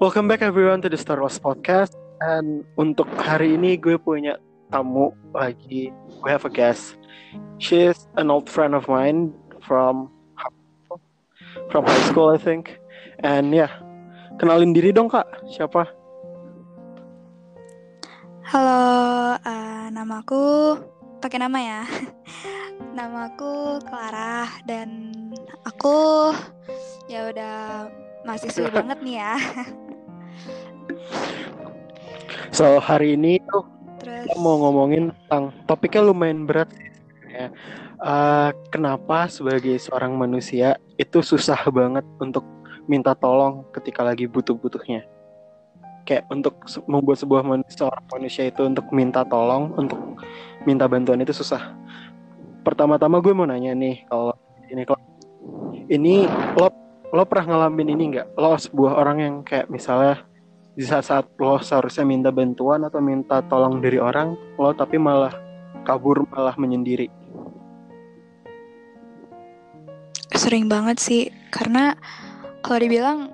Welcome back everyone to the Star Wars Podcast. And untuk hari ini gue punya tamu lagi. We have a guest. She's an old friend of mine from from high school, I think. And yeah, kenalin diri dong kak. Siapa? Halo, uh, namaku pakai nama ya. namaku Clara dan aku ya udah mahasiswa banget nih ya. So hari ini tuh Terus kita mau ngomongin tentang topiknya lumayan berat sebenarnya. Uh, kenapa sebagai seorang manusia itu susah banget untuk minta tolong ketika lagi butuh-butuhnya? Kayak untuk membuat sebuah manusia, seorang manusia itu untuk minta tolong, untuk minta bantuan itu susah. Pertama-tama gue mau nanya nih, kalau ini kalau ini lo lo pernah ngalamin ini nggak? Lo sebuah orang yang kayak misalnya di saat-saat lo seharusnya minta bantuan atau minta tolong dari orang, lo tapi malah kabur malah menyendiri. sering banget sih karena kalau dibilang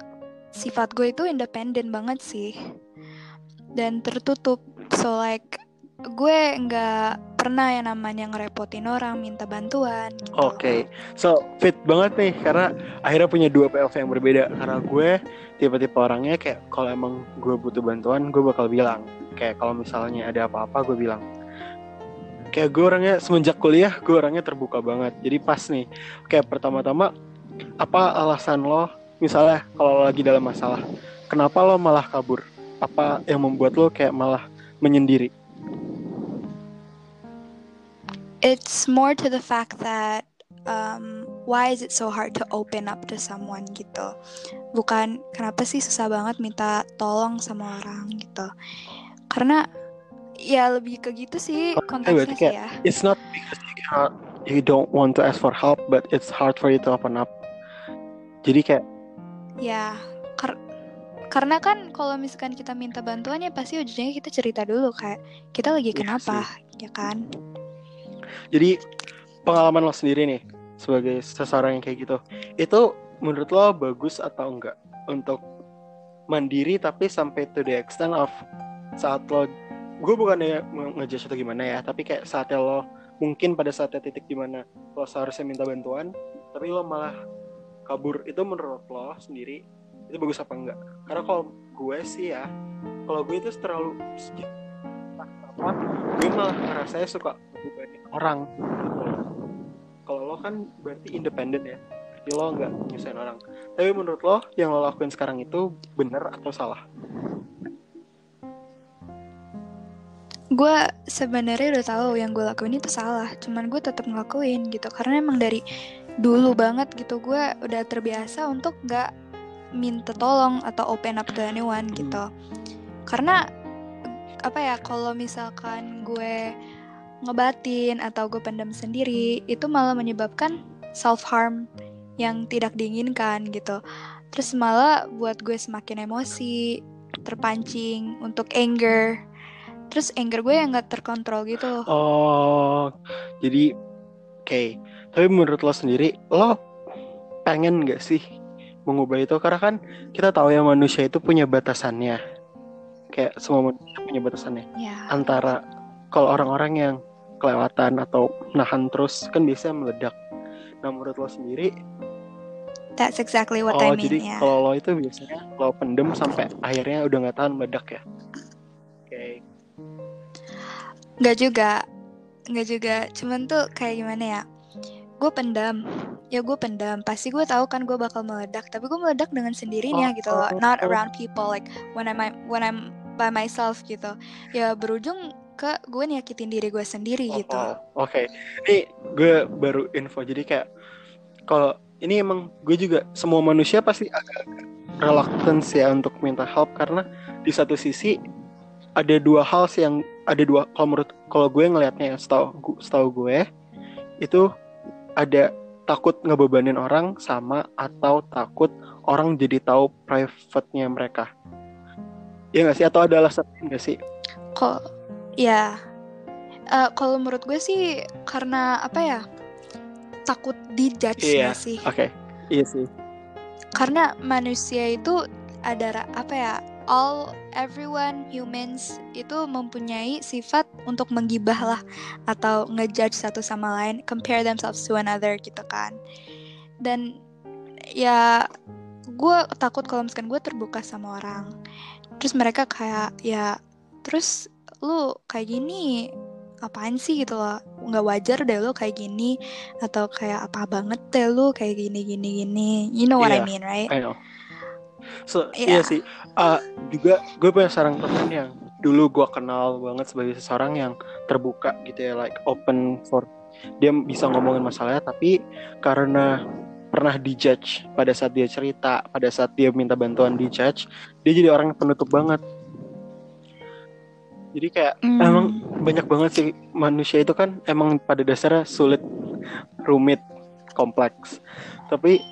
sifat gue itu independen banget sih dan tertutup. So like gue nggak pernah yang namanya ngerepotin orang minta bantuan gitu. Oke, so fit banget nih karena akhirnya punya dua POV yang berbeda. Karena gue tipe-tipe orangnya kayak kalau emang gue butuh bantuan, gue bakal bilang. Kayak kalau misalnya ada apa-apa, gue bilang. Kayak gue orangnya semenjak kuliah, gue orangnya terbuka banget. Jadi pas nih, kayak pertama-tama, apa alasan lo, misalnya kalau lagi dalam masalah, kenapa lo malah kabur? Apa yang membuat lo kayak malah menyendiri? It's more to the fact that um, why is it so hard to open up to someone gitu. Bukan kenapa sih susah banget minta tolong sama orang gitu. Karena ya lebih ke gitu sih Oh, konteksnya berarti sih ya. it's not because you cannot you don't want to ask for help but it's hard for you to open up jadi kayak Ya, kar- karena kan kalau misalkan kita minta bantuan ya pasti ujungnya kita cerita dulu kayak kita lagi Iya kenapa, ya kan? Jadi pengalaman lo sendiri nih sebagai seseorang yang kayak gitu itu menurut lo bagus atau enggak untuk mandiri tapi sampai to the extent of saat lo gue bukannya ngejudge atau gimana ya tapi kayak saatnya lo mungkin pada saatnya titik di mana lo seharusnya minta bantuan tapi lo malah kabur itu menurut lo sendiri itu bagus apa enggak? Karena kalau gue sih ya kalau gue itu terlalu gue malah ngerasanya suka ngebebanin orang gitu. Kalau lo kan berarti independen ya jadi lo nggak nyusahin orang. Tapi menurut lo yang lo lakuin sekarang itu bener atau salah? Gue sebenarnya udah tahu yang gue lakuin itu salah, cuman gue tetap ngelakuin gitu karena emang dari dulu banget gitu gue udah terbiasa untuk nggak minta tolong atau open up to anyone gitu. Karena apa ya kalau misalkan gue ngebatin atau gue pendam sendiri itu malah menyebabkan self harm yang tidak diinginkan gitu. Terus malah buat gue semakin emosi, terpancing untuk anger. Terus anger gue yang nggak terkontrol gitu. oh jadi oke tapi menurut lo sendiri lo pengen nggak sih mengubah itu karena kan kita tahu ya manusia itu punya batasannya kayak semua manusia punya batasannya Ya. antara kalau orang-orang yang kelewatan atau nahan terus kan biasanya meledak. Nah menurut lo sendiri, That's exactly what oh I mean jadi ya. kalau lo itu biasanya lo pendem sampai akhirnya udah nggak tahan meledak ya? Oke, Nggak juga, nggak juga. Cuman tuh kayak gimana ya? Gue pendam, ya gue pendam. Pasti gue tahu kan gue bakal meledak. Tapi gue meledak dengan sendirinya Oh, gitu loh. oh, Not oh. around people like when I'm when I'm by myself gitu. Ya berujung ke gue nyakitin diri gue sendiri Oh, gitu. oh, Oke, ini gue baru info jadi kayak kalau ini emang gue juga semua manusia pasti agak reluctance ya untuk minta help karena di satu sisi ada dua hal sih yang ada dua kalau menurut kalau gue ngelihatnya ya setahu setahu gue itu ada takut ngebebanin orang sama atau takut orang jadi tahu private-nya mereka. Ya nggak sih atau ada alasan nggak sih? Kok ya eh, kalau menurut gue sih karena apa ya? Takut dijudge Iya. nggak sih? Oke, iya sih. Karena manusia itu ada apa ya all everyone humans itu mempunyai sifat untuk menggibah lah atau ngejudge satu sama lain compare themselves to another gitu kan dan ya gue takut kalau misalkan gue terbuka sama orang terus mereka kayak ya terus lu kayak gini apaan sih gitu loh nggak wajar deh lu kayak gini atau kayak apa banget deh lu kayak gini gini gini you know what I Iya, mean right I know. So Iya. iya sih. Ah, juga gue punya seorang temen yang dulu gue kenal banget sebagai seseorang yang terbuka gitu ya, like open for dia bisa ngomongin masalahnya, tapi karena pernah dijudge pada saat dia cerita, pada saat dia minta bantuan dijudge, dia jadi orang yang penutup banget. Jadi kayak Hmm. emang banyak banget sih manusia itu kan emang pada dasarnya sulit, rumit, kompleks. Tapi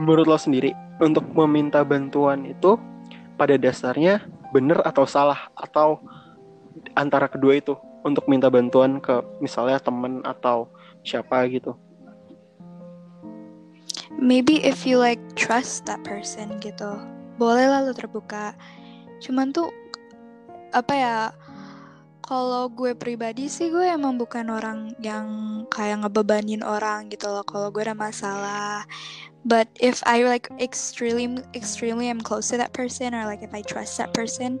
menurut lo sendiri untuk meminta bantuan itu pada dasarnya benar atau salah atau antara kedua itu untuk minta bantuan ke misalnya temen atau siapa gitu. maybe if you like trust that person gitu boleh lah lu terbuka cuman tuh apa ya kalau gue pribadi sih gue emang bukan orang yang kayak ngebebanin orang gitu loh kalau gue ada masalah but if I like extremely extremely am close to that person or like if I trust that person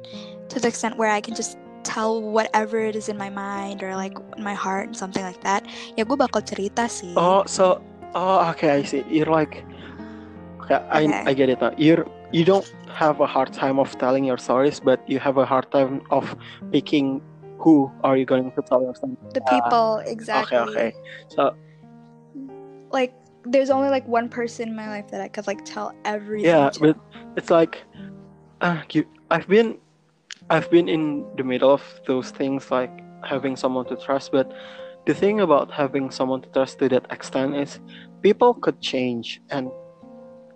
to the extent where I can just tell whatever it is in my mind or like in my heart something like that ya gue bakal cerita sih Oh, so oh okay, I see. You're like okay, I Okay. I get it now. You're you don't have a hard time of telling your stories, but you have a hard time of picking who are you going to tell your story. the people exactly Okay, okay. So like there's only like one person in my life that I could like tell everything yeah to. but it's like uh, you, i've been i've been in the middle of those things like having someone to trust but the thing about having someone to trust to that extent is people could change and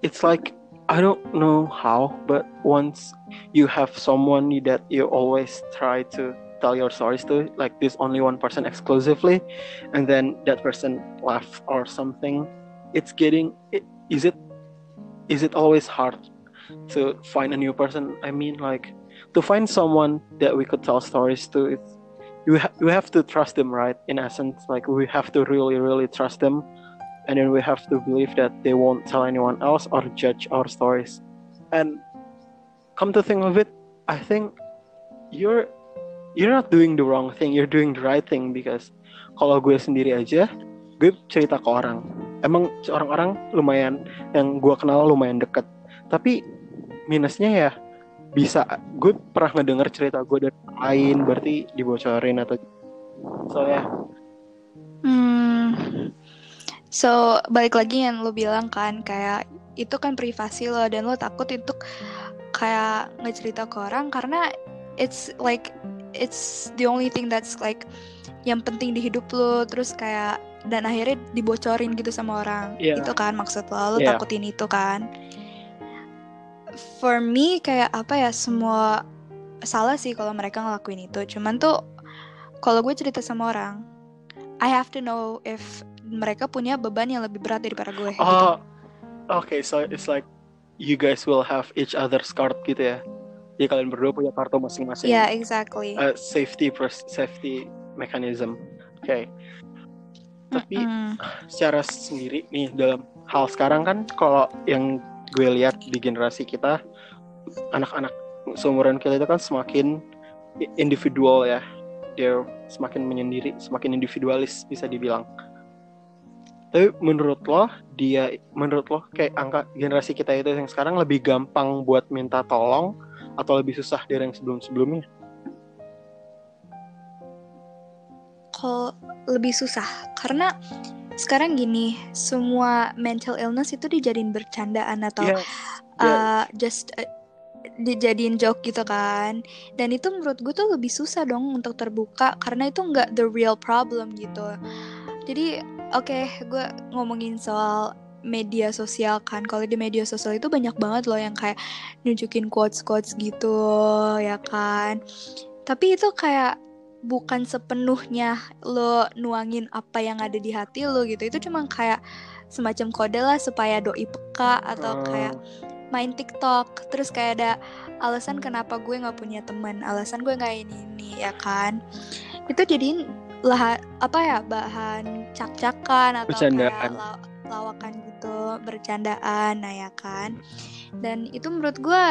it's like i don't know how but once you have someone that you always try to tell your stories to like this only one person exclusively and then that person left or something. It's getting it, is it is it always hard to find a new person? I mean like to find someone that we could tell stories to it's you, ha- you have to trust them right? In essence like we have to really really trust them and then we have to believe that they won't tell anyone else or judge our stories. And come to think of it i think you're you're not doing the wrong thing you're doing the right thing because kalau gue sendiri aja gue cerita ke orang. Emang orang-orang lumayan yang gue kenal lumayan deket. Tapi minusnya ya bisa gue pernah ngedenger cerita gue dari lain berarti dibocorin atau so ya. Hmm. So balik lagi yang lo bilang kan kayak itu kan privasi lo dan lo takut itu kayak ngecerita ke orang karena it's like it's the only thing that's like yang penting di hidup lo terus kayak dan akhirnya dibocorin gitu sama orang Iya. itu kan maksud lo lo Iya. takutin itu kan for me kayak apa ya semua salah sih kalau mereka ngelakuin itu cuman tuh kalau gue cerita sama orang I have to know if mereka punya beban yang lebih berat daripada gue gitu. oh okay so it's like you guys will have each other's card gitu ya jadi kalian berdua punya kartu masing-masing. Yeah, exactly. Uh, safety safety mechanism. Oke tapi Mm-mm. secara sendiri nih dalam hal sekarang kan kalau yang gue lihat di generasi kita anak-anak seumuran kita itu kan semakin individual ya. Dia semakin menyendiri semakin individualis bisa dibilang. Tapi menurut lo dia menurut lo kayak angka generasi kita itu yang sekarang lebih gampang buat minta tolong atau lebih susah dari yang sebelum-sebelumnya Kalau lebih susah karena sekarang gini, semua mental illness itu dijadiin bercandaan atau Iya, uh, just uh, dijadiin joke gitu kan. Dan itu menurut gue tuh lebih susah dong untuk terbuka karena itu nggak the real problem gitu. Jadi oke, gue ngomongin soal media sosial kan. Kalau di media sosial itu banyak banget loh yang kayak nunjukin quotes-quotes gitu, ya kan. Tapi itu kayak bukan sepenuhnya lo nuangin apa yang ada di hati lo gitu. Itu cuma kayak semacam kode lah supaya doi peka atau Oh, kayak main TikTok terus kayak ada alasan kenapa gue nggak punya teman alasan gue nggak ini ini ya kan itu jadiin lah apa ya bahan cak-cakan atau Bercandaan. kayak lawakan gitu bercandaan nah ya kan. Dan itu menurut gue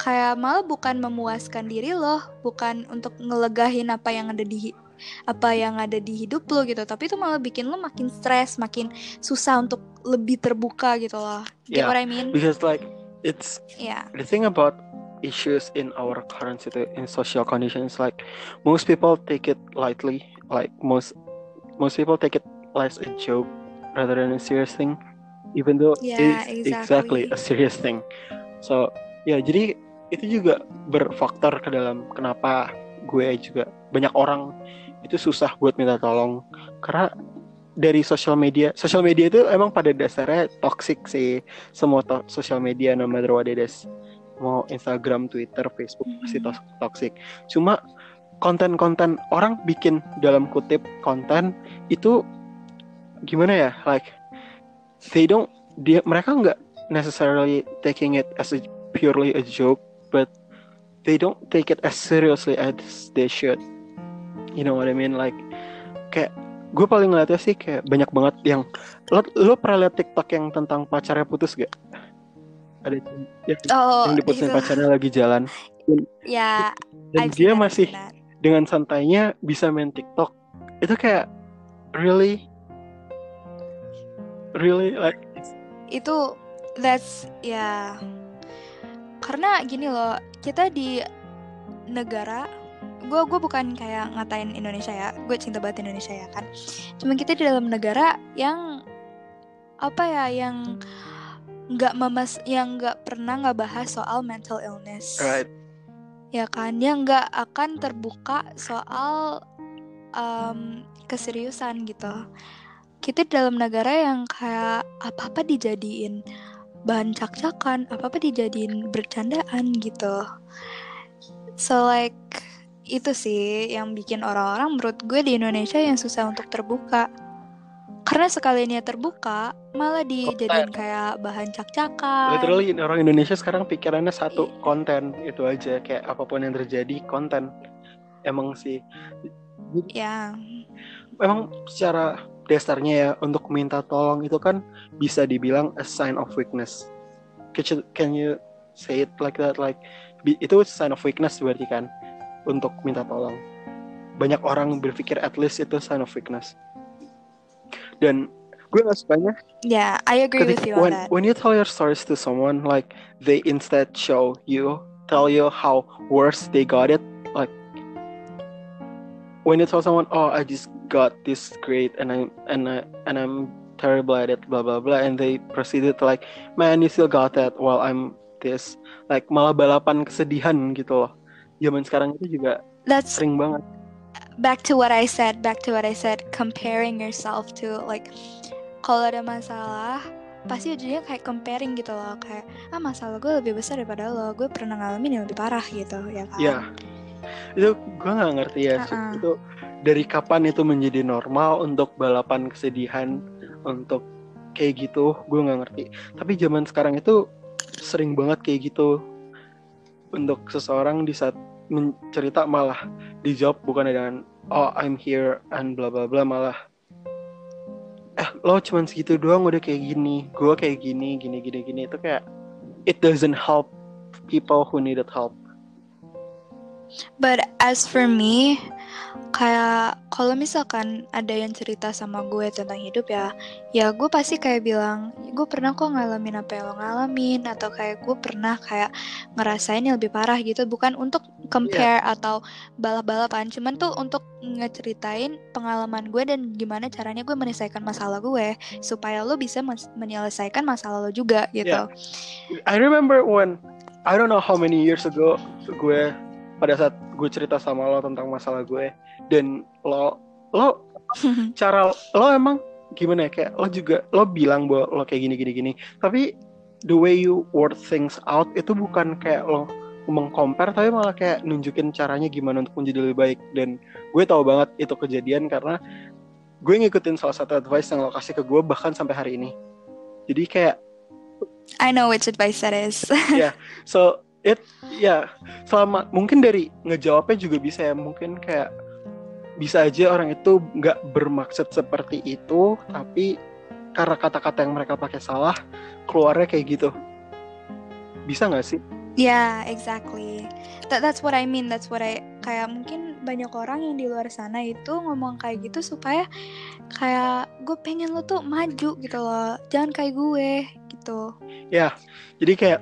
kayak malah bukan memuaskan diri loh bukan untuk ngelegahin apa yang ada di apa yang ada di hidup lo gitu tapi itu malah bikin lo makin stres makin susah untuk lebih terbuka gitu loh. Get Yeah, what I mean? because like it's ya. the thing about issues in our current in social conditions like most people take it lightly like most most people take it as a joke rather than a serious thing even though Yeah, it's exactly. exactly a serious thing so ya jadi itu juga berfaktor ke dalam kenapa gue juga banyak orang itu susah buat minta tolong karena dari sosial media sosial media itu emang pada dasarnya toxic sih semua to- sosial media no matter what it is mau Instagram, Twitter, Facebook pasti Mhm. tos- toxic. Cuma konten-konten orang bikin dalam kutip konten itu gimana ya? Like they don't dia mereka nggak necessarily taking it as a purely a joke, but they don't take it as seriously as they should. You know what I mean? Like kayak gue paling ngeliatnya sih kayak banyak banget yang lo lo pernah liat TikTok yang tentang pacarnya putus gak? Ada yang, oh yang diputusin itu pacarnya lagi jalan ya dan I've dia masih that. dengan santainya bisa main TikTok itu kayak really really like itu that's ya karena gini loh kita di negara gue gue bukan kayak ngatain Indonesia ya gue cinta banget Indonesia ya kan. Cuma kita di dalam negara yang apa ya yang nggak memas yang nggak pernah nggak bahas soal mental illness. Right. Ya kan yang nggak akan terbuka soal em, keseriusan gitu kita di dalam negara yang kayak apa apa dijadiin bahan cak-cakan apa apa dijadiin bercandaan gitu. So like itu sih yang bikin orang-orang menurut gue di Indonesia yang susah untuk terbuka. Karena sekalinya terbuka malah dijadiin kayak bahan cak-cakan. Literally orang Indonesia sekarang pikirannya satu konten. Itu aja kayak apa pun yang terjadi konten. Emang sih. Ya emang secara dasarnya ya untuk minta tolong itu kan bisa dibilang a sign of weakness. Can you, can you say it like that? Like itu sign of weakness berarti kan untuk minta tolong. Banyak orang berpikir at least itu sign of weakness. Dan gue gak sukanya ya I agree with you on when that when you tell your stories to someone like they instead show you tell you how worse they got it like when you tell someone oh I just got this grade and I and I and I'm terrible at it blah blah blah. And they proceeded to like man you still got that while I'm this. Like malah balapan kesedihan gitu loh. Zaman sekarang itu juga that's sering banget. back to what I said, back to what I said, comparing yourself to like kalau ada masalah pasti ujungnya kayak comparing gitu loh. Kayak ah masalah gue lebih besar daripada lo gue pernah ngalamin yang lebih parah gitu ya kan? Ya itu gue nggak ngerti ya Su. Uh-uh. itu dari kapan itu menjadi normal untuk balapan kesedihan untuk kayak gitu? Gue nggak ngerti. Tapi zaman sekarang itu sering banget kayak gitu. Untuk seseorang di saat mencerita malah dijawab bukan dengan oh I'm here and bla bla bla malah eh lo cuman segitu doang udah kayak gini. Gue kayak gini gini gini gini. Itu kayak it doesn't help people who needed help. But as for me, kayak kalau misalkan ada yang cerita sama gue tentang hidup ya, ya gue pasti kayak bilang, gue pernah kok ngalamin apa yang lo ngalamin, atau kayak gue pernah kayak ngerasain yang lebih parah gitu, bukan untuk compare atau balap-balapan, cuman tuh untuk ngeceritain pengalaman gue dan gimana caranya gue menyelesaikan masalah gue, supaya lo bisa menyelesaikan masalah lo juga gitu. Yeah. I remember when I don't know how many years ago gue pada saat gue cerita sama lo tentang masalah gue dan lo lo cara lo emang gimana ya kayak lo juga lo bilang bahwa lo kayak gini gini gini tapi the way you word things out itu bukan kayak lo mengcompare tapi malah kayak nunjukin caranya gimana untuk menjadi lebih baik dan gue tahu banget itu kejadian karena gue ngikutin salah satu advice yang lo kasih ke gue bahkan sampai hari ini jadi kayak I know which advice that is. yeah. So it ya yeah, selama mungkin dari ngejawabnya juga bisa ya mungkin kayak bisa aja orang itu nggak bermaksud seperti itu tapi karena kata-kata yang mereka pakai salah keluarnya kayak gitu bisa nggak sih? Yeah, exactly. That that's what I mean. That's what I kayak mungkin banyak orang yang di luar sana itu ngomong kayak gitu supaya kayak gue pengen lo tuh maju gitu loh. Jangan kayak gue gitu. Ya, jadi kayak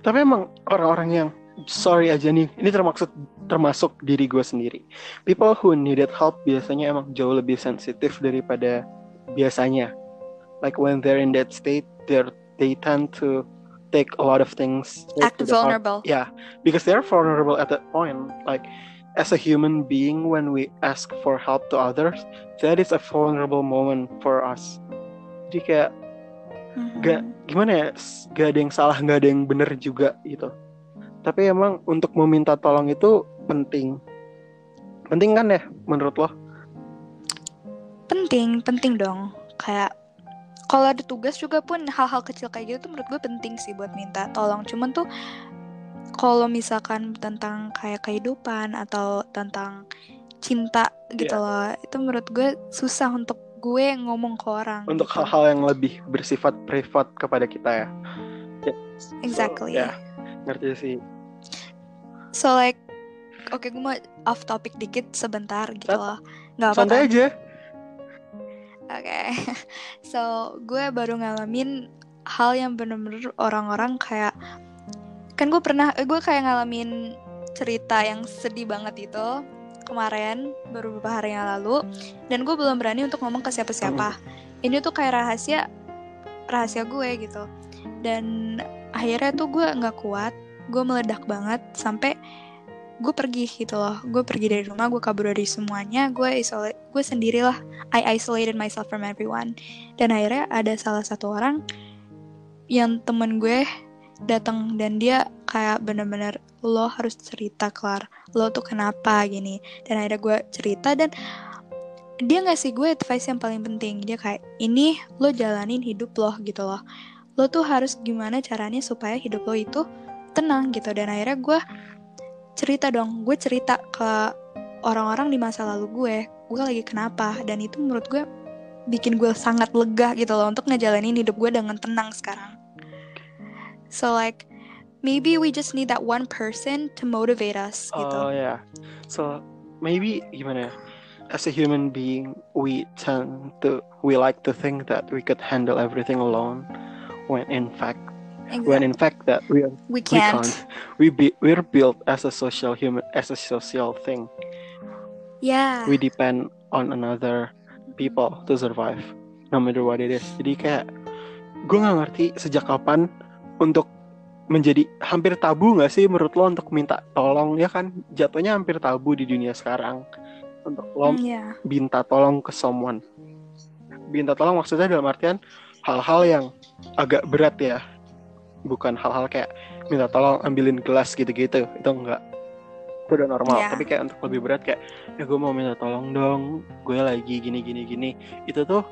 tapi emang orang-orang yang sorry aja nih, ini termasuk termasuk diri gue sendiri. People who needed help biasanya emang jauh lebih sensitif daripada biasanya. Like when they're in that state, they're they tend to take a lot of things act vulnerable yeah because they're vulnerable at that point like as a human being when we ask for help to others that is a vulnerable moment for us jadi kayak mm-hmm. gak gimana ya gak ada yang salah gak ada yang benar juga gitu. Tapi emang untuk meminta tolong itu penting. Penting kan ya menurut lo? Penting penting dong. Kayak kalau ada tugas juga pun hal-hal kecil kayak gitu tuh menurut gue penting sih buat minta tolong. Cuman tuh kalau misalkan tentang kayak kehidupan atau tentang cinta gitu yeah. loh itu menurut gue susah untuk gue ngomong ke orang untuk gitu. hal-hal yang lebih bersifat privat kepada kita ya. Yeah. exactly. So, ya yeah, ngerti sih. So like oke okay, gue mau off topic dikit sebentar gitu loh. Nggak apa-apa. Santai aja. Oke, okay. so gue baru ngalamin hal yang bener-bener orang-orang kayak kan gue pernah gue kayak ngalamin cerita yang sedih banget itu kemarin baru beberapa hari yang lalu dan gue belum berani untuk ngomong ke siapa-siapa. Ini tuh kayak rahasia rahasia gue gitu. Dan akhirnya tuh gue nggak kuat, gue meledak banget sampai gue pergi gitu loh gue pergi dari rumah gue kabur dari semuanya gue isolate gue sendirilah I isolated myself from everyone dan akhirnya ada salah satu orang yang temen gue datang dan dia kayak bener-bener lo harus cerita kelar lo tuh kenapa gini. Dan akhirnya gue cerita dan dia ngasih gue advice yang paling penting. Dia kayak ini lo jalanin hidup lo gitu loh. Lo tuh harus gimana caranya supaya hidup lo itu tenang gitu. Dan akhirnya gue cerita dong. Gue cerita ke orang-orang di masa lalu gue gue lagi kenapa? Dan itu menurut gue bikin gue sangat lega gitu loh untuk ngejalanin hidup gue dengan tenang sekarang. So like maybe we just need that one person to motivate us gitu oh yeah so maybe gimana as a human being we tend to we like to think that we could handle everything alone when in fact Exactly. When in fact that we are we can't. We, can't. we be we're built as a social human as a social thing. Yeah. We depend on another people to survive, no matter what it is. Jadi kayak gue nggak ngerti sejak kapan untuk menjadi hampir tabu nggak sih menurut lo untuk minta tolong ya kan? Jatuhnya hampir tabu di dunia sekarang. Untuk lo mm, yeah. minta tolong ke someone. Minta tolong maksudnya dalam artian hal-hal yang agak berat ya. Bukan hal-hal kayak minta tolong ambilin gelas gitu-gitu. Itu enggak itu udah normal. Yeah. tapi kayak untuk lebih berat kayak ya gue mau minta tolong dong. Gue lagi gini gini gini itu tuh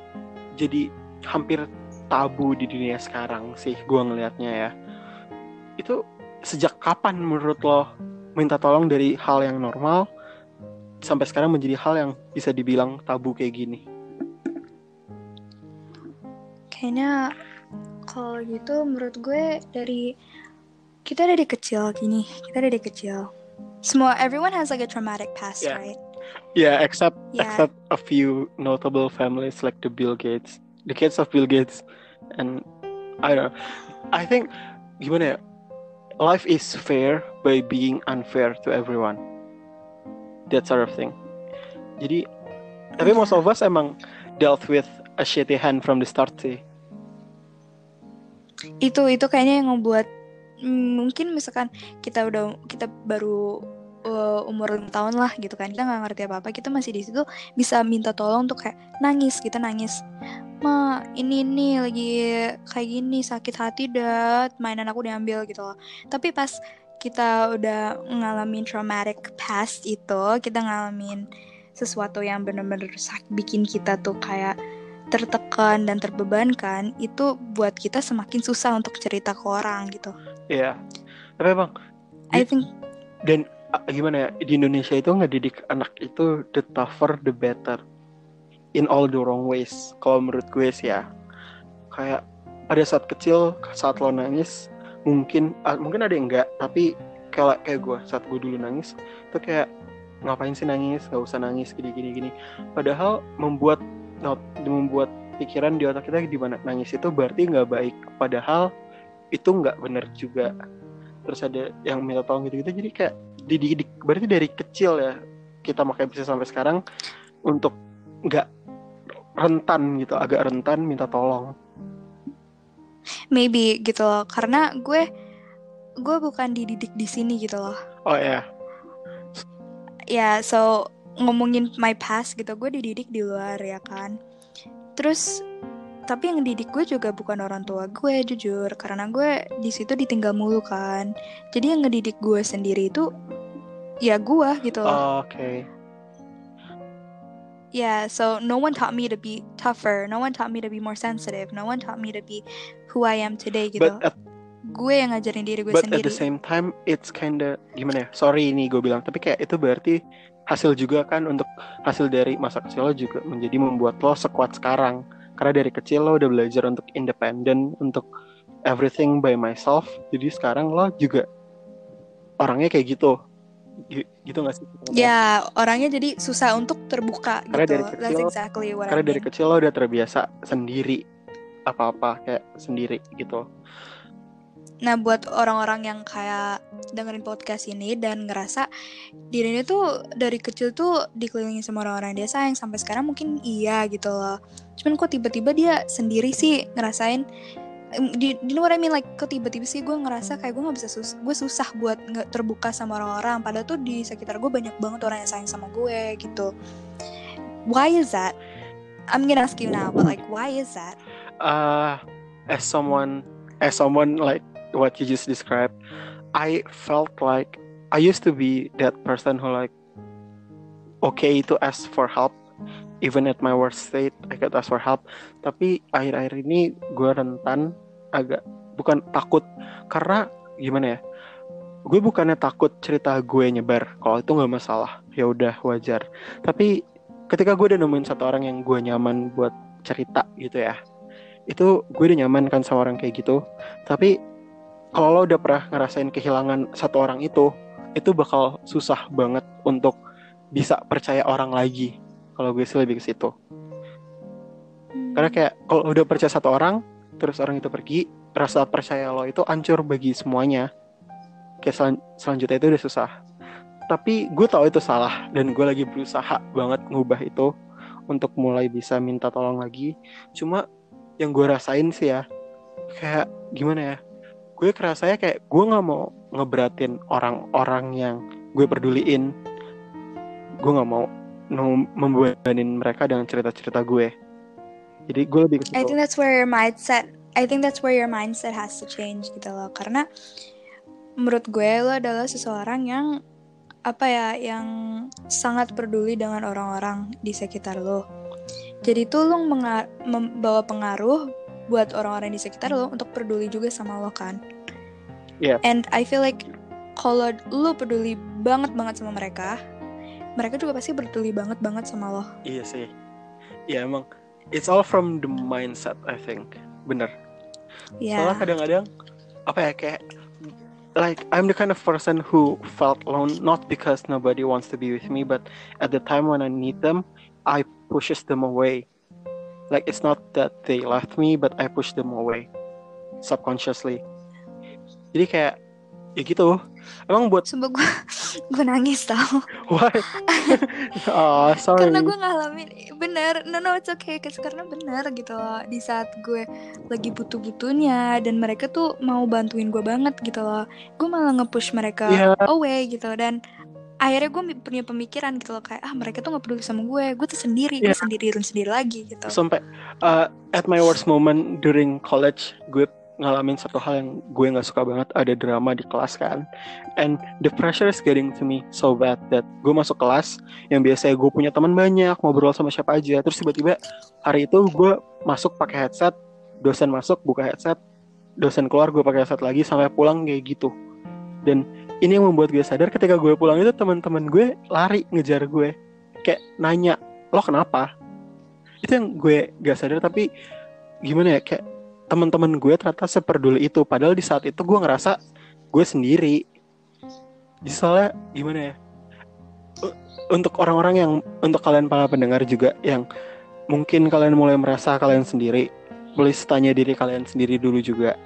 jadi hampir tabu di dunia sekarang sih gue ngelihatnya ya itu sejak kapan menurut lo minta tolong dari hal yang normal sampai sekarang menjadi hal yang bisa dibilang tabu kayak gini kayaknya kalau gitu menurut gue dari kita dari kecil gini, kita dari kecil. Semua everyone has like a traumatic past, yeah. right? Yeah, except yeah. except a few notable families like the Bill Gates, the kids of Bill Gates, and I don't know. I think gimana ya? Life is fair by being unfair to everyone. That sort of thing. Jadi, tapi most of us emang dealt with a shitty hand from the start sih itu itu kayaknya yang membuat mm, mungkin misalkan kita udah kita baru uh, umur 5 tahun lah gitu kan kita nggak ngerti apa apa kita masih di situ bisa minta tolong untuk kayak nangis kita nangis ma ini ini lagi kayak gini sakit hati dat mainan aku diambil gitu loh tapi pas kita udah ngalamin traumatic past itu kita ngalamin sesuatu yang bener-bener bikin kita tuh kayak tertekan dan terbebankan itu buat kita semakin susah untuk cerita ke orang gitu. Iya. Tapi emang I think dan gimana ya di Indonesia itu ngedidik anak itu the tougher the better in all the wrong ways kalau menurut gue sih ya. Kayak pada saat kecil saat lo nangis mungkin ah, mungkin ada yang enggak tapi kalau kayak gue saat gue dulu nangis itu kayak ngapain sih nangis? Nggak usah nangis gini gini gini. Padahal membuat not membuat pikiran di otak kita di mana nangis itu berarti nggak baik. Padahal itu nggak benar juga. Terus ada yang minta tolong gitu gitu jadi kayak dididik berarti dari kecil ya kita makanya bisa sampai sekarang untuk nggak rentan gitu agak rentan minta tolong maybe gitu loh karena gue gue bukan dididik di sini gitu loh. oh ya Ya, so ngomongin my past gitu, gue dididik di luar ya kan. Terus tapi yang didik gue juga bukan orang tua gue jujur karena gue di situ ditinggal mulu kan. Jadi yang ngedidik gue sendiri itu ya gue gitu loh. oke Yeah, so no one taught me to be tougher. No one taught me to be more sensitive. No one taught me to be who I am today gitu. but at, gue yang ngajarin diri gue but at sendiri. the same time it's kinda gimana ya sorry ini gue bilang tapi kayak itu berarti hasil juga kan untuk hasil dari masa kecil lo juga menjadi membuat lo sekuat sekarang karena dari kecil lo udah belajar untuk independen untuk everything by myself jadi sekarang lo juga orangnya kayak gitu Gi- gitu gak sih Ya, orangnya jadi susah untuk terbuka Karena gitu. dari That's kecil- exactly what karena I dari mean. kecil lo udah terbiasa sendiri apa-apa kayak sendiri gitu Nah, buat orang-orang yang kayak dengerin podcast ini dan ngerasa dirinya tuh dari kecil tuh dikelilingi sama orang-orang yang dia sayang sampai sekarang mungkin iya gitu loh. Cuman kok tiba-tiba dia sendiri sih ngerasain di know what I mean? Like kok tiba-tiba sih gue ngerasa kayak gue nggak bisa sus gue susah buat nggak terbuka sama orang-orang. Padahal tuh di sekitar gue banyak banget orang yang sayang sama gue gitu. Why is that? I'm gonna ask you now but like why is that? Uh as someone as someone like what you just described i felt like i used to be that person who like okay to ask for help even at my worst state i could ask for help. Tapi akhir-akhir ini gue rentan agak bukan takut. Karena gimana ya gue bukannya takut cerita gue nyebar kalau itu nggak masalah. Ya udah wajar. Tapi ketika gue udah nemuin satu orang yang gue nyaman buat cerita gitu ya itu gue udah nyaman kan sama orang kayak gitu. Tapi kalau lo udah pernah ngerasain kehilangan satu orang itu itu bakal susah banget untuk bisa percaya orang lagi kalau gue sih lebih ke situ. Karena kayak kalau udah percaya satu orang terus orang itu pergi rasa percaya lo itu hancur bagi semuanya. Kayak selan- selanjutnya itu udah susah. Tapi gue tahu itu salah dan gue lagi berusaha banget ngubah itu untuk mulai bisa minta tolong lagi. Cuma yang gue rasain sih ya kayak gimana ya gue kerasanya kayak gue nggak mau ngeberatin orang-orang yang gue peduliin. Gue nggak mau membebanin mereka dengan cerita-cerita gue. Jadi gue lebih I think that's where your mindset I think that's where your mindset has to change gitu loh. Karena menurut gue lo adalah seseorang yang apa ya yang sangat peduli dengan orang-orang di sekitar lo. Jadi tuh lo membawa pengaruh buat orang-orang di sekitar lo untuk peduli juga sama lo kan. Iya. and I feel like kalau lo peduli banget banget sama mereka mereka juga pasti peduli banget banget sama lo. Iya sih. Ya emang it's all from the mindset I think. Bener. Ya Soalnya kadang-kadang apa ya kayak like I'm the kind of person who felt alone not because nobody wants to be with me but at the time when I need them I pushes them away. Like it's not that they left me but I push them away subconsciously. Jadi kayak ya gitu. Emang buat Sumpah gue gue nangis tau why? oh, sorry. karena gue ngalamin bener no no it's okay Cause karena bener gitu loh di saat gue lagi butuh butuhnya dan mereka tuh mau bantuin gue banget gitu loh gue malah nge-push mereka Iya. away gitu dan akhirnya gue punya pemikiran gitu loh kayak ah mereka tuh nggak peduli sama gue gue tuh sendiri gue Iya. sendiri sendiri lagi gitu sampai uh, at my worst moment during college gue ngalamin satu hal yang gue nggak suka banget ada drama di kelas kan. And the pressure is getting to me so bad that gue masuk kelas yang biasanya gue punya teman banyak ngobrol sama siapa aja. Terus tiba-tiba hari itu gue masuk pakai headset dosen masuk buka headset dosen keluar gue pakai headset lagi sampai pulang kayak gitu. Dan ini yang membuat gue sadar ketika gue pulang itu teman-teman gue lari ngejar gue. Kayak nanya lo kenapa? Itu yang gue gak sadar tapi gimana ya kayak teman-teman gue ternyata seperduli itu. Padahal di saat itu gue ngerasa gue sendiri. Jadi soalnya gimana ya? Untuk orang-orang yang untuk kalian para pendengar juga yang mungkin kalian mulai merasa kalian sendiri boleh tanya diri kalian sendiri dulu juga.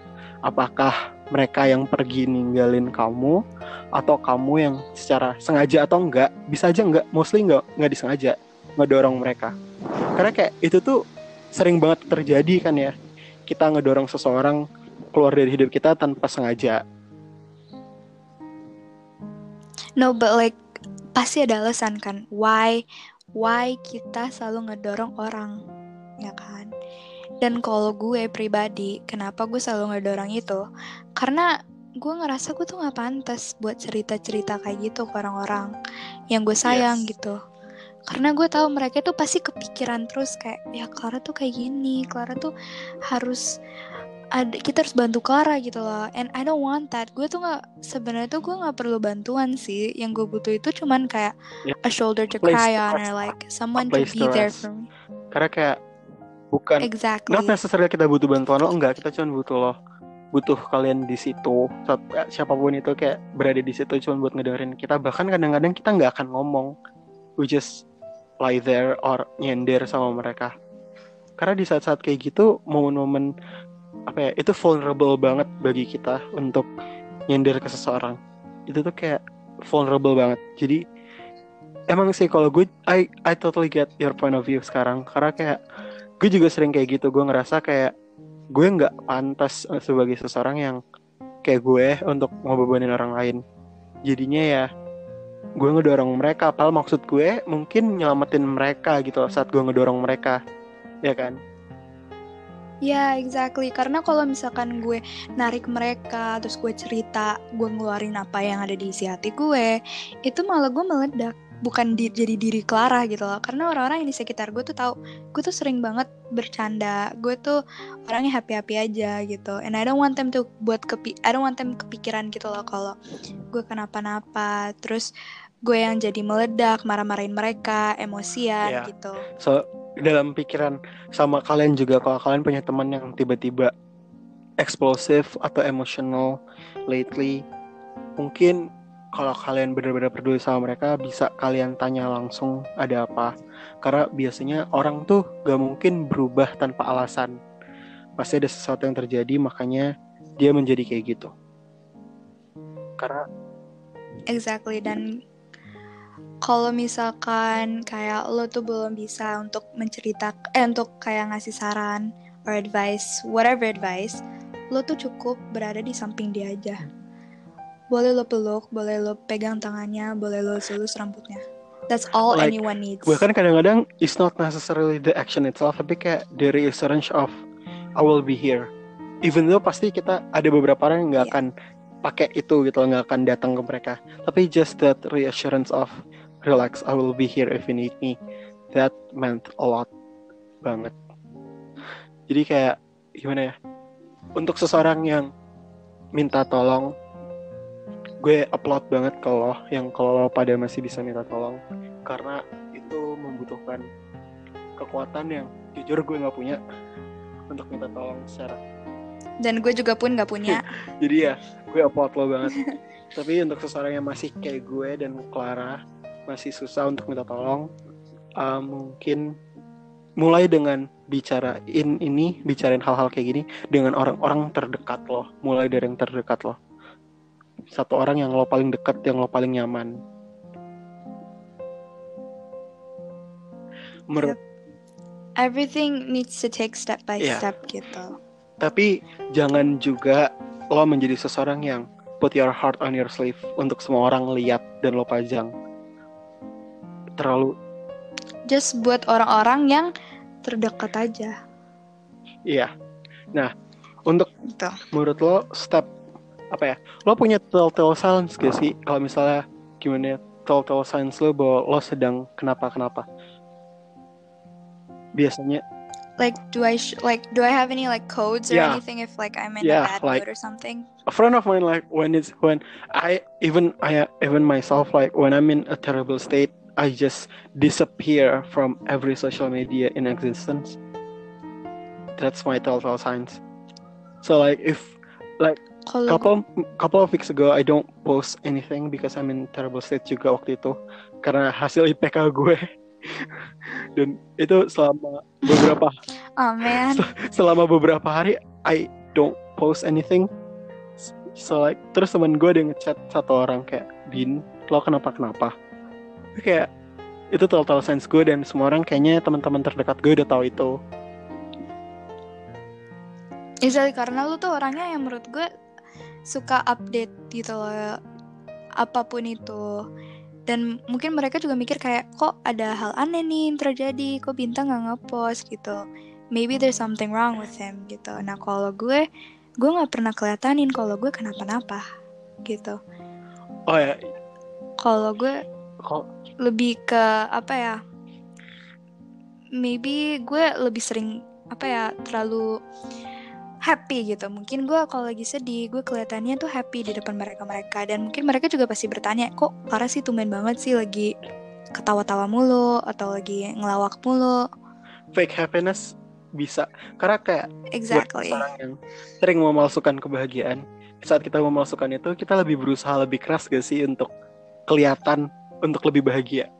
Apakah mereka yang pergi ninggalin kamu atau kamu yang secara sengaja atau enggak bisa aja enggak mostly enggak enggak disengaja ngedorong mereka. Karena kayak itu tuh sering banget terjadi kan ya kita ngedorong seseorang keluar dari hidup kita tanpa sengaja. No, but like pasti ada alasan kan why why kita selalu ngedorong orang, ya kan? Dan kalau gue pribadi, kenapa gue selalu ngedorong itu? Karena gue ngerasa gue tuh nggak pantas buat cerita-cerita kayak gitu ke orang-orang yang gue sayang yes. gitu karena gue tahu mereka tuh pasti kepikiran terus kayak ya Clara tuh kayak gini Clara tuh harus ada kita harus bantu Clara gitu loh. And I don't want that. Gue tuh nggak sebenarnya tuh gue nggak perlu bantuan sih. Yang gue butuh itu cuman kayak yeah. a shoulder to cry on or like someone to be there for me. Karena kayak bukan exactly. not necessarily kita butuh bantuan lo enggak. Kita cuma butuh lo. Butuh kalian di situ. Siapa pun itu kayak berada di situ cuma buat ngedengerin kita. Bahkan kadang-kadang kita nggak akan ngomong. We just lie there or nyender sama mereka. Karena di saat-saat kayak gitu momen-momen apa ya itu vulnerable banget bagi kita untuk nyender ke seseorang. Itu tuh kayak vulnerable banget. Jadi emang sih kalau gue I I totally get your point of view sekarang. Karena kayak gue juga sering kayak gitu. Gue ngerasa kayak gue nggak pantas sebagai seseorang yang kayak gue untuk mau bebanin orang lain. Jadinya ya gue ngedorong mereka apal maksud gue mungkin nyelamatin mereka gitu saat gue ngedorong mereka ya kan Ya, yeah, exactly. Karena kalau misalkan gue narik mereka, terus gue cerita, gue ngeluarin apa yang ada di isi hati gue, itu malah gue meledak. Bukan di, jadi diri Clara gitu loh. Karena orang-orang yang di sekitar gue tuh tahu, gue tuh sering banget bercanda. Gue tuh orangnya happy-happy aja gitu. And I don't want them to buat kepi, I don't want them kepikiran gitu loh kalau gue kenapa-napa. Terus gue yang jadi meledak, marah-marahin mereka, emosian yeah. gitu. So dalam pikiran sama kalian juga kalau kalian punya teman yang tiba-tiba eksplosif atau emotional lately, mungkin kalau kalian benar-benar peduli sama mereka bisa kalian tanya langsung ada apa. Karena biasanya orang tuh gak mungkin berubah tanpa alasan. Pasti ada sesuatu yang terjadi makanya dia menjadi kayak gitu. Karena Exactly dan kalau misalkan kayak lo tuh belum bisa untuk menceritakan eh untuk kayak ngasih saran or advice whatever advice lo tuh cukup berada di samping dia aja boleh lo peluk boleh lo pegang tangannya boleh lo selus rambutnya. That's all like, anyone needs. bahkan kadang-kadang it's not necessarily the action itself tapi kayak the reassurance of I will be here. Even though pasti kita ada beberapa orang yang nggak yeah. akan pakai itu gitu nggak akan datang ke mereka. Tapi just that reassurance of relax I will be here if you need me. That meant a lot banget. Jadi kayak gimana ya? Untuk seseorang yang minta tolong gue upload banget kalau yang kalau pada masih bisa minta tolong. Karena itu membutuhkan kekuatan yang jujur gue nggak punya untuk minta tolong secara. Dan gue juga pun nggak punya. Jadi ya gue upload lo banget. Tapi untuk seseorang yang masih kayak gue dan Clara masih susah untuk minta tolong uh, mungkin mulai dengan bicarain ini bicarain hal-hal kayak gini dengan orang-orang terdekat lo. Mulai dari yang terdekat lo satu orang yang lo paling dekat yang lo paling nyaman Mer everything needs to take step by yeah. step gitu tapi jangan juga lo menjadi seseorang yang put your heart on your sleeve untuk semua orang lihat dan lo pajang terlalu just buat orang-orang yang terdekat aja. Iya. Nah, Untuk gitu menurut lo step apa ya? Lo punya telltale signs gak sih? Kalau misalnya gimana ya? Telltale signs lo bahwa lo sedang kenapa-kenapa? Biasanya like do I like do I have any like codes or Yeah. anything if like I'm in Yeah, a bad like- mood or something? a friend of mine like when it's when I even I even myself like when I'm in a terrible state I just disappear from every social media in existence. That's my telltale signs. So like if like Kalau couple couple of weeks ago I don't post anything because I'm in terrible state juga waktu itu. Karena hasil IPK gue. Dan itu selama beberapa oh man, selama beberapa hari I don't post anything. So like terus teman gue ada ngechat satu orang kayak Bin lo kenapa kenapa? Kayak itu total sense gue dan semua orang kayaknya teman-teman terdekat gue udah tahu itu. Exactly karena lu tuh orangnya yang menurut gue suka update gitu loh apa pun itu. Dan mungkin mereka juga mikir kayak kok ada hal aneh nih yang terjadi? Kok bintang nggak ngepost? Gitu. Maybe there's something wrong with him gitu. Nah kalau gue gue nggak pernah kelihatanin kalau gue kenapa-napa gitu. Oh ya. Kalau gue kok? lebih ke apa ya maybe gue lebih sering apa ya terlalu happy gitu. Mungkin gue kalau lagi sedih gue kelihatannya tuh happy di depan mereka mereka dan mungkin mereka juga pasti bertanya kok parah sih tumben banget sih lagi ketawa-tawa mulu atau lagi ngelawak mulu? Fake happiness bisa. Karena kayak buat exactly. orang yang sering memalsukan kebahagiaan saat kita memalsukan itu kita lebih berusaha lebih keras gak sih untuk kelihatan untuk lebih bahagia?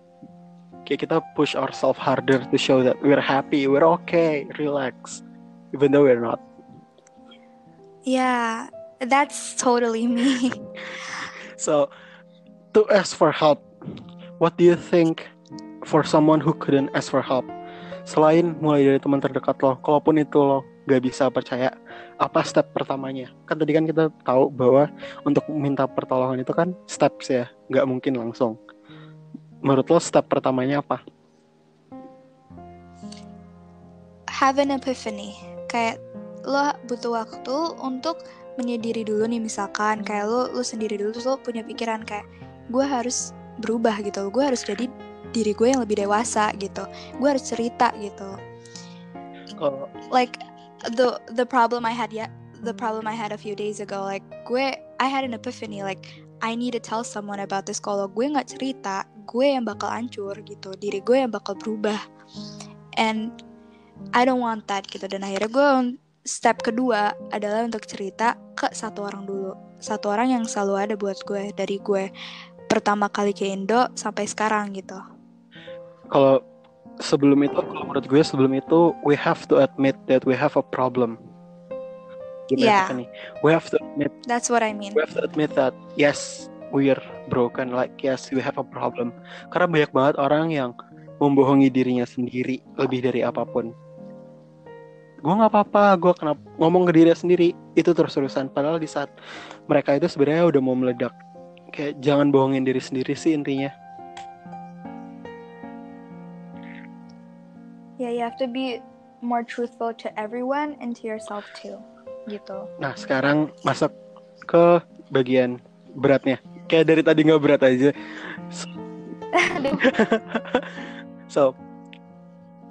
Kayak kita push ourselves harder to show that we're happy we're okay relax even though we're not yeah that's totally me. So to ask for help what do you think for someone who couldn't ask for help? Selain mulai dari teman terdekat lo kalaupun itu lo gak bisa percaya apa step pertamanya? Kan tadi kan kita tahu bahwa untuk minta pertolongan itu kan steps ya nggak mungkin langsung. Menurut lo step pertamanya apa? Have an epiphany. Kayak lo butuh waktu untuk menyendiri dulu nih misalkan. Kayak lo lo sendiri dulu terus lo punya pikiran kayak gue harus berubah gitu. Gue harus jadi diri gue yang lebih dewasa gitu. Gue harus cerita gitu. Kalau like the the problem I had ya the problem I had a few days ago like gue I had an epiphany like I need to tell someone about this. Kalau gue nggak cerita gue yang bakal hancur gitu. Diri gue yang bakal berubah. And I don't want that gitu. Dan akhirnya gue step kedua adalah untuk cerita ke satu orang dulu. Satu orang yang selalu ada buat gue dari gue pertama kali ke Indo sampai sekarang gitu. Kalau sebelum itu kalau menurut gue sebelum itu we have to admit that we have a problem. Gimana Yeah. kita nih? we have to admit that's what I mean. we have to admit that yes we're broken. Like yes we have a problem. Karena banyak banget orang yang membohongi dirinya sendiri lebih dari apa pun gue nggak apa-apa gue kenapa ngomong ke diri sendiri. Itu terus terusan padahal di saat mereka itu sebenarnya udah mau meledak. Kayak jangan bohongin diri sendiri sih intinya. Yeah, you have to be more truthful to everyone and to yourself too. Gitu. nah sekarang masuk ke bagian beratnya. Kayak dari tadi nggak berat aja. So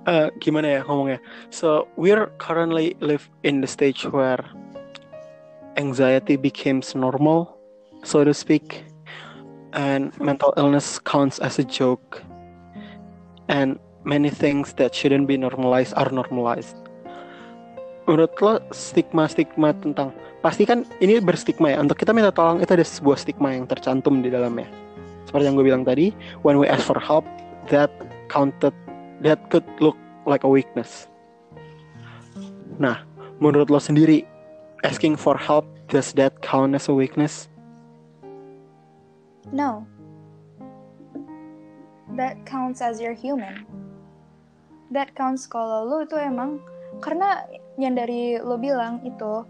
uh, gimana ya ngomongnya? So we're currently live in the stage where anxiety becomes normal so to speak and mental illness counts as a joke and many things that shouldn't be normalized are normalized. Menurut lo stigma-stigma tentang pasti kan ini berstigma ya? Untuk kita minta tolong itu ada sebuah stigma yang tercantum di dalamnya. Seperti yang gue bilang tadi when we ask for help that counted that could look like a weakness nah menurut lo sendiri asking for help does that count as a weakness No. That counts as you're human. That counts kalau lo itu emang karena yang dari lo bilang itu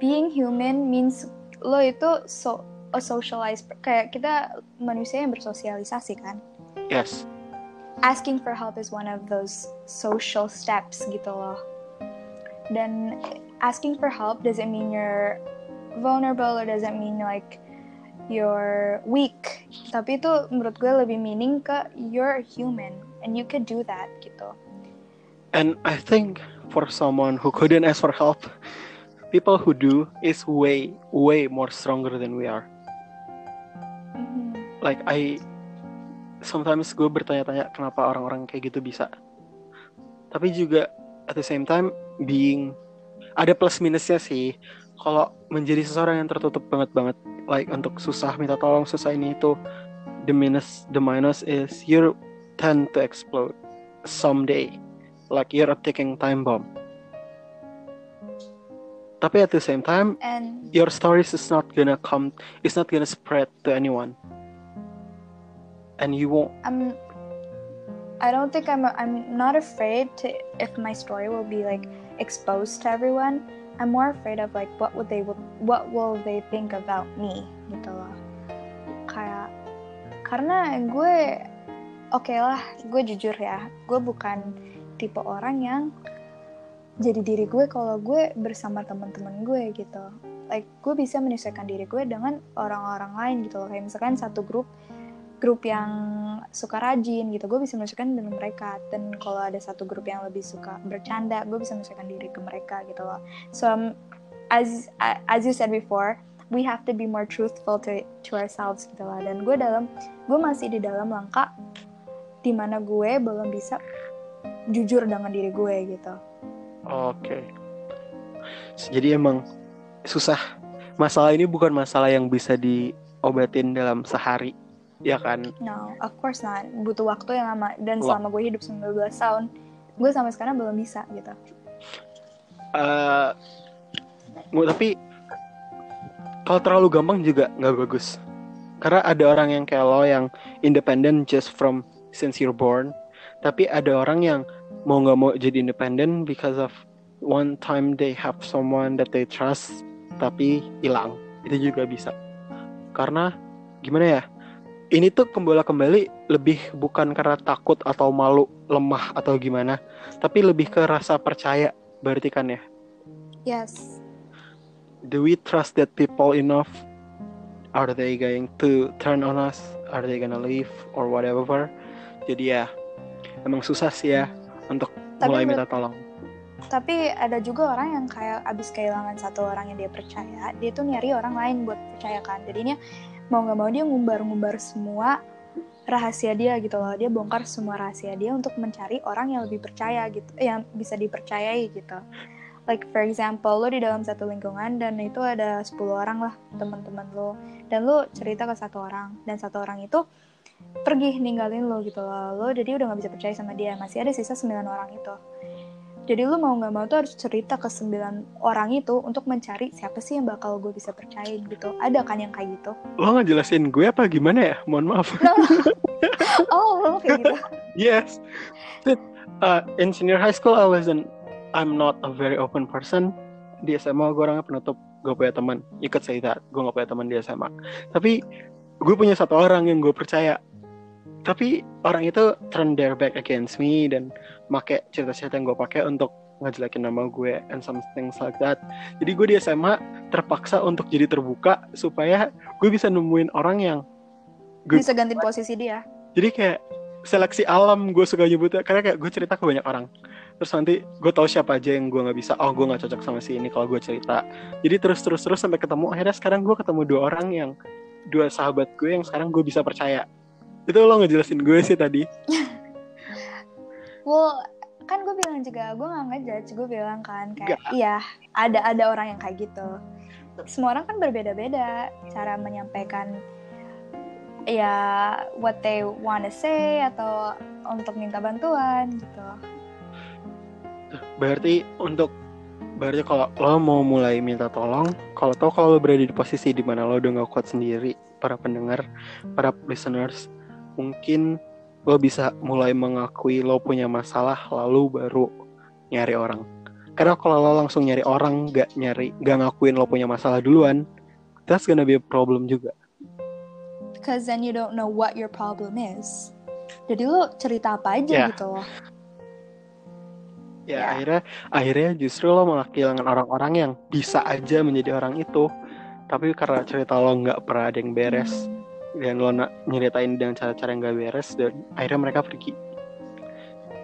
being human means lo itu so a socialized kayak kita manusia yang bersosialisasi kan. yes asking for help is one of those social steps gitu loh. Dan asking for help doesn't mean you're vulnerable or doesn't mean like you're weak. Tapi itu menurut gue lebih meaning ke you're human and you can do that gitu. And I think for someone who couldn't ask for help, people who do is way way more stronger than we are. Mhm. Like I sometimes gue bertanya-tanya kenapa orang-orang kayak gitu bisa. Tapi juga at the same time being ada plus minusnya sih. Kalau menjadi seseorang yang tertutup banget banget, like untuk susah minta tolong susah ini itu, the minus the minus is you tend to explode someday, like you're a ticking time bomb. Tapi at the same time, And your stories is not gonna come, it's not gonna spread to anyone, and you won't I'm I don't think I'm I'm not afraid to if my story will be like exposed to everyone. I'm more afraid of like what would they what will they think about me gitu loh. Kayak karena gue oke lah, gue jujur ya, gue bukan tipe orang yang jadi diri gue kalau gue bersama teman-teman gue gitu. Like gue bisa menyesuaikan diri gue dengan orang-orang lain gitu loh. Kayak misalkan satu grup grup yang suka rajin gitu gue bisa menyesuaikan dengan mereka. Dan kalau ada satu grup yang lebih suka bercanda gue bisa menyesuaikan diri ke mereka gitu loh. So um, as as you said before we have to be more truthful to to ourselves gitu lah dan gue dalam gue masih di dalam langkah di mana gue belum bisa jujur dengan diri gue gitu. Oke. Jadi emang susah. Masalah ini bukan masalah yang bisa diobatin dalam sehari, ya kan? no of course not butuh waktu yang lama dan Wah. selama gue hidup 19 tahun gue sampai sekarang belum bisa gitu Eh, mau tapi kalau terlalu gampang juga nggak bagus. Karena ada orang yang kayak lo yang independent just from since you're born, tapi ada orang yang mau nggak mau jadi independent because of one time they have someone that they trust tapi hilang. Itu juga bisa. Karena gimana ya? Ini tuh kembali kembali lebih bukan karena takut atau malu, lemah atau gimana, tapi lebih ke rasa percaya berarti kan ya. yes do we trust that people enough? Are they going to turn on us? Are they gonna leave or whatever? Jadi ya, emang susah sih ya untuk Tapi mulai minta tolong. tapi ada juga orang yang kayak abis kehilangan satu orang yang dia percaya dia tuh nyari orang lain buat percaya kan jadinya mau nggak mau dia ngumbar-ngumbar semua rahasia dia gitu loh. Dia bongkar semua rahasia dia untuk mencari orang yang lebih percaya gitu yang bisa dipercayai gitu. Like for example lo di dalam satu lingkungan dan itu ada 10 orang lah teman-teman lo. Dan lo cerita ke satu orang dan satu orang itu pergi ninggalin lo gitu loh. Lo jadi udah nggak bisa percaya sama dia. Masih ada sisa 9 orang itu jadi lu mau nggak mau tuh harus cerita ke sembilan orang itu untuk mencari siapa sih yang bakal gue bisa percayain gitu. Ada kan yang kayak gitu? Lo nggak jelasin gue apa gimana ya? Mohon maaf. No. oh, lo kayak gitu. yes. Uh, in senior high school I wasn't I'm not a very open person. Di SMA gue orangnya penutup. Gue punya teman. Say that. Gue gak punya teman di SMA. Tapi gue punya satu orang yang gue percaya. Tapi orang itu turn their back against me dan make cerita-cerita yang gue pakai untuk ngejelekin nama gue and some things like that. Jadi gue di SMA terpaksa untuk jadi terbuka supaya gue bisa nemuin orang yang Good. Bisa gantiin posisi dia. jadi kayak seleksi alam gue suka nyebutnya karena kayak gue cerita ke banyak orang terus nanti gue tahu siapa aja yang gue nggak bisa oh gue nggak cocok sama si ini kalau gue cerita jadi terus terus terus sampai ketemu akhirnya sekarang gue ketemu dua orang yang dua sahabat gue yang sekarang gue bisa percaya itu lo ngejelasin gue sih tadi Well, kan gue bilang juga gue nggak ngejudge. Gue bilang kan kayak iya ada ada orang yang kayak gitu. Semua orang kan berbeda-beda cara menyampaikan ya what they wanna say atau untuk minta bantuan gitu. berarti untuk berarti kalau lo mau mulai minta tolong kalau tau kalau lo berada di posisi di mana lo udah nggak kuat sendiri para pendengar para listeners mungkin lo bisa mulai mengakui lo punya masalah lalu baru nyari orang karena kalau lo langsung nyari orang nggak nyari nggak ngakuin lo punya masalah duluan that's gonna be a problem juga Because then you don't know what your problem is. Jadi lo cerita apa aja Yeah. gitu loh. ya Ya. akhirnya akhirnya justru lo malah kehilangan orang-orang yang bisa aja menjadi orang itu tapi karena cerita lo nggak pernah ada yang beres. Dan lo nak nyeritain dengan cara-cara yang nggak beres dan akhirnya mereka pergi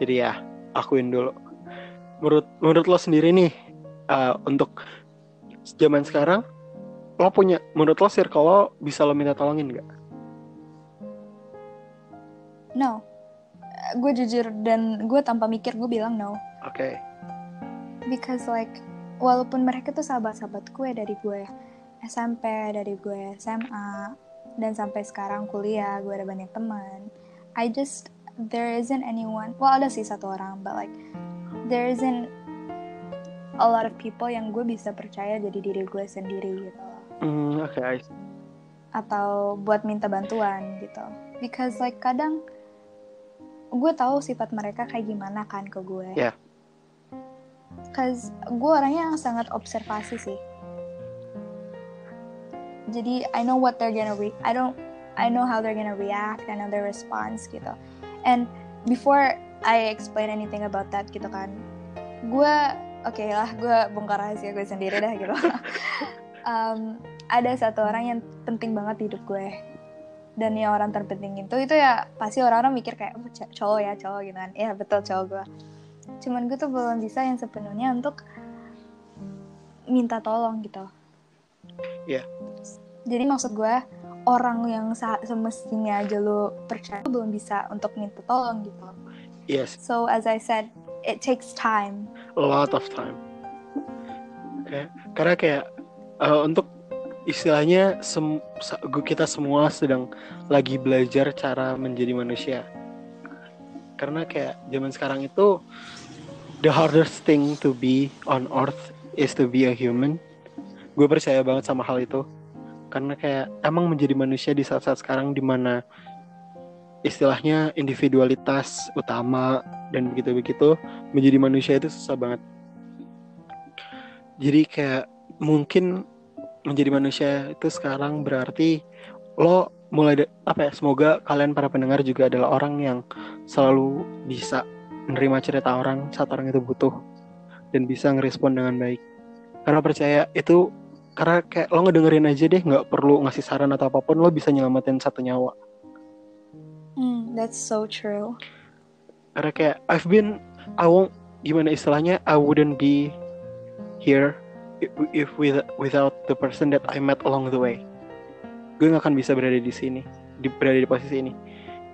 jadi ya akuin dulu menurut menurut lo sendiri nih uh, untuk zaman sekarang lo punya menurut lo circle lo bisa lo minta tolongin nggak No. Gue jujur dan gue tanpa mikir gue bilang no. oke Because like walaupun mereka tuh sahabat-sahabat gue dari gue SMP, dari gue SMA, dan sampai sekarang kuliah gue ada banyak teman. I just there isn't anyone. Well ada sih satu orang, but like there isn't a lot of people yang gue bisa percaya jadi diri gue sendiri gitu. Hmm, I see. atau buat minta bantuan gitu. Because like kadang gue tahu sifat mereka kayak gimana kan ke gue. Yeah. Cause gue orangnya yang sangat observasi sih. Jadi I know what they're gonna re I don't I know how they're gonna react, I know their response gitu. And before I explain anything about that gitu kan, gue oke lah gue bongkar rahasia gue sendiri dah gitu. um, ada satu orang yang penting banget di hidup gue dan yang orang terpenting itu itu ya pasti orang-orang mikir kayak oh, cowok ya cowok gitu kan ya betul cowok gue cuman gue tuh belum bisa yang sepenuhnya untuk minta tolong gitu Iya. Jadi maksud gue orang yang semestinya aja lo percaya belum bisa untuk minta tolong gitu yes so as I said it takes time a lot of time. Oke, karena kayak eh, untuk istilahnya sem- kita semua sedang lagi belajar cara menjadi manusia. Karena kayak zaman sekarang itu the hardest thing to be on earth is to be a human. Gue percaya banget sama hal itu. Karena kayak emang menjadi manusia di saat-saat sekarang di mana istilahnya individualitas utama dan begitu-begitu menjadi manusia itu susah banget. Jadi kayak mungkin menjadi manusia itu sekarang berarti lo mulai apa ya semoga kalian para pendengar juga adalah orang yang selalu bisa menerima cerita orang saat orang itu butuh dan bisa ngerespon dengan baik. Karena percaya itu karena kayak lo ngedengerin aja deh nggak perlu ngasih saran atau apa pun lo bisa nyelamatin satu nyawa. Hmm, that's so true. Karena kayak I've been I won't gimana istilahnya I wouldn't be here if, if with, without the person that I met along the way. Gue nggak akan bisa berada di sini di berada di posisi ini.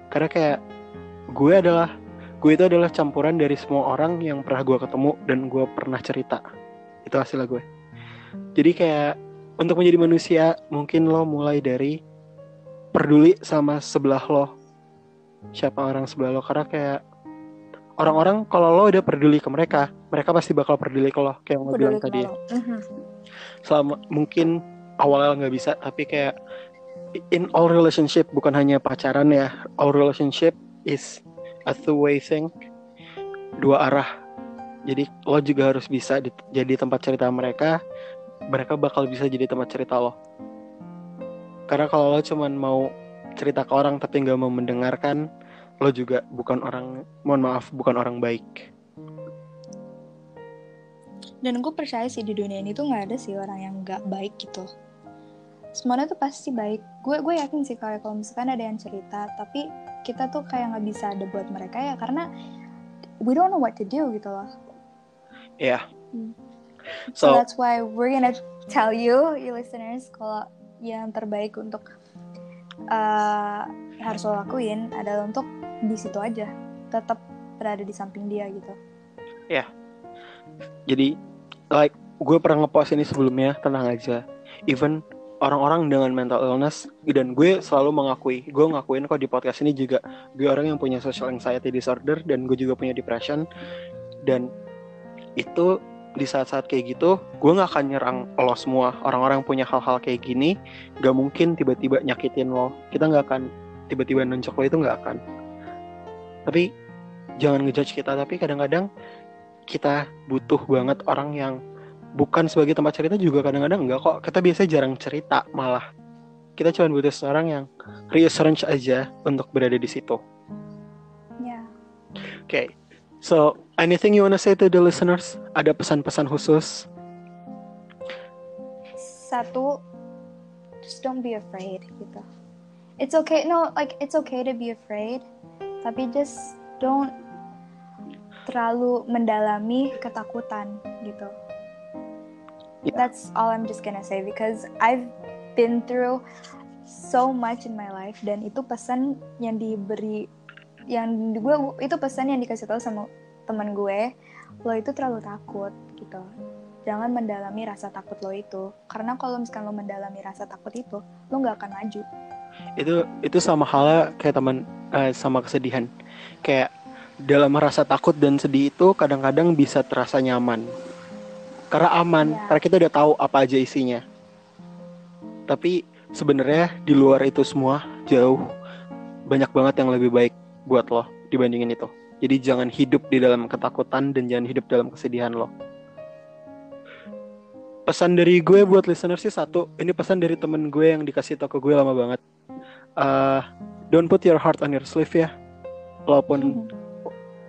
Karena kayak gue adalah gue itu adalah campuran dari semua orang yang pernah gue ketemu dan gue pernah cerita. Itu hasil gue jadi kayak untuk menjadi manusia mungkin lo mulai dari peduli sama sebelah lo. Siapa orang sebelah lo. Karena kayak orang-orang kalau lo udah peduli ke mereka mereka pasti bakal peduli ke lo. Kayak yang lo bilang tadi. ya. selama mungkin awalnya nggak bisa tapi kayak in all relationship bukan hanya pacaran ya all relationship is a two way thing. Dua arah. Jadi lo juga harus bisa di- jadi tempat cerita mereka mereka bakal bisa jadi tempat cerita lo karena kalau lo cuman mau cerita ke orang tapi nggak mau mendengarkan lo juga bukan orang mohon maaf bukan orang baik Dan gue percaya sih di dunia ini tuh nggak ada sih orang yang nggak baik gitu. Semuanya tuh pasti baik. Gue gue yakin sih kalau kalau misalkan ada yang cerita, tapi kita tuh kayak nggak bisa ada buat mereka ya karena we don't know what to do gitu loh. ya Hmm. So, so that's why we're gonna tell you, you listeners, kalau yang terbaik untuk uh, harus lo lakuin adalah untuk di situ aja, tetap berada di samping dia gitu. jadi like gue pernah ngepost ini sebelumnya tenang aja. Even orang-orang dengan mental illness dan gue selalu mengakui gue ngakuin kok di podcast ini juga gue orang yang punya social anxiety disorder dan gue juga punya depression. Dan itu di saat-saat kayak gitu gue nggak akan nyerang lo semua. Orang-orang yang punya hal-hal kayak gini gak mungkin tiba-tiba nyakitin lo. Kita nggak akan tiba-tiba nunjuk lo itu nggak akan. Tapi jangan ngejudge kita. Tapi kadang-kadang kita butuh banget orang yang bukan sebagai tempat cerita juga kadang-kadang enggak kok. Kita biasa jarang cerita malah. Kita cuma butuh seorang yang reassurance aja untuk berada di situ. Ya. oke So, anything you wanna say to the listeners? Ada pesan-pesan khusus? Satu, just don't be afraid gitu. It's okay, no, like it's okay to be afraid, tapi just don't terlalu mendalami ketakutan gitu. Yeah. That's all I'm just gonna say because I've been through so much in my life dan itu pesan yang diberi yang gue itu pesan yang dikasih tahu sama teman gue lo itu terlalu takut gitu jangan mendalami rasa takut lo itu karena kalau misalkan lo mendalami rasa takut itu lo nggak akan maju Itu itu sama halnya kayak teman eh, sama kesedihan. Kayak dalam rasa takut dan sedih itu kadang-kadang bisa terasa nyaman. Karena aman, Iya. karena kita udah tahu apa aja isinya. Tapi sebenarnya di luar itu semua jauh banyak banget yang lebih baik buat lo dibandingin itu. Jadi jangan hidup di dalam ketakutan dan jangan hidup dalam kesedihan lo. Pesan dari gue buat listener sih satu, ini pesan dari temen gue yang dikasih tau ke gue lama banget. Eh, don't put your heart on your sleeve ya. Walaupun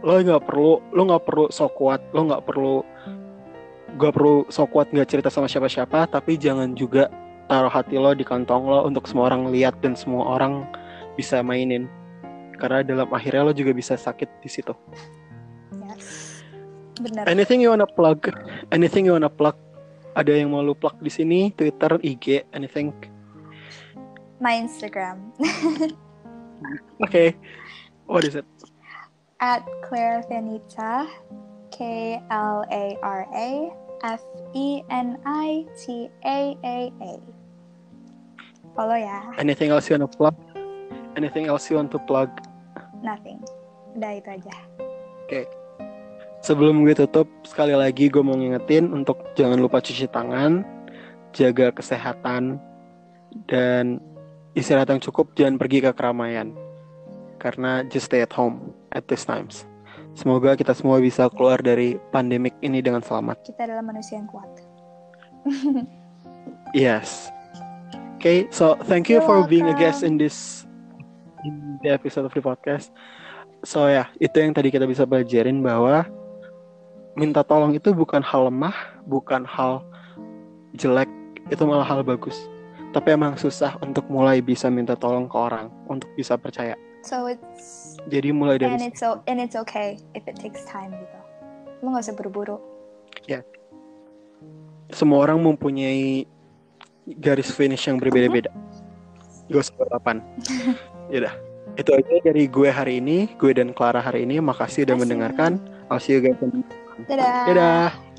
lo nggak perlu, lo nggak perlu sok kuat, lo nggak perlu, gak perlu sok kuat nggak cerita sama siapa-siapa, tapi jangan juga taruh hati lo di kantong lo untuk semua orang lihat dan semua orang bisa mainin. Karena dalam akhirnya lo juga bisa sakit di situ. yes bener Anything you wanna plug? Anything you wanna plug? Ada yang mau lu plug di sini? Twitter, IG, anything? my Instagram Oke. What is it? at Clara Venita K L A R A F E N I T A A A follow ya Anything else you wanna plug? Anything else you want to plug? Nothing udah itu aja Sebelum gue tutup, sekali lagi gue mau ngingetin untuk jangan lupa cuci tangan, jaga kesehatan, dan istirahat yang cukup, jangan pergi ke keramaian. Karena just stay at home at these times. Semoga kita semua bisa keluar dari pandemik ini dengan selamat. kita adalah manusia yang kuat Yes. Okay, so thank you You're for being a guest in this the episode of the podcast. So ya, itu yang tadi kita bisa pelajarin bahwa minta tolong itu bukan hal lemah, bukan hal jelek, itu malah hal bagus. Tapi emang susah untuk mulai bisa minta tolong ke orang, untuk bisa percaya. so it's Jadi mulai dari and it's and it's okay if it takes time gitu lo nggak usah buru-buru semua orang mempunyai garis finish yang berbeda-beda. Gak usah balapan. Yaudah, itu aja dari gue hari ini, gue dan Clara hari ini. Makasih udah Makasih. mendengarkan. I'll see you guys. dadah Dadah.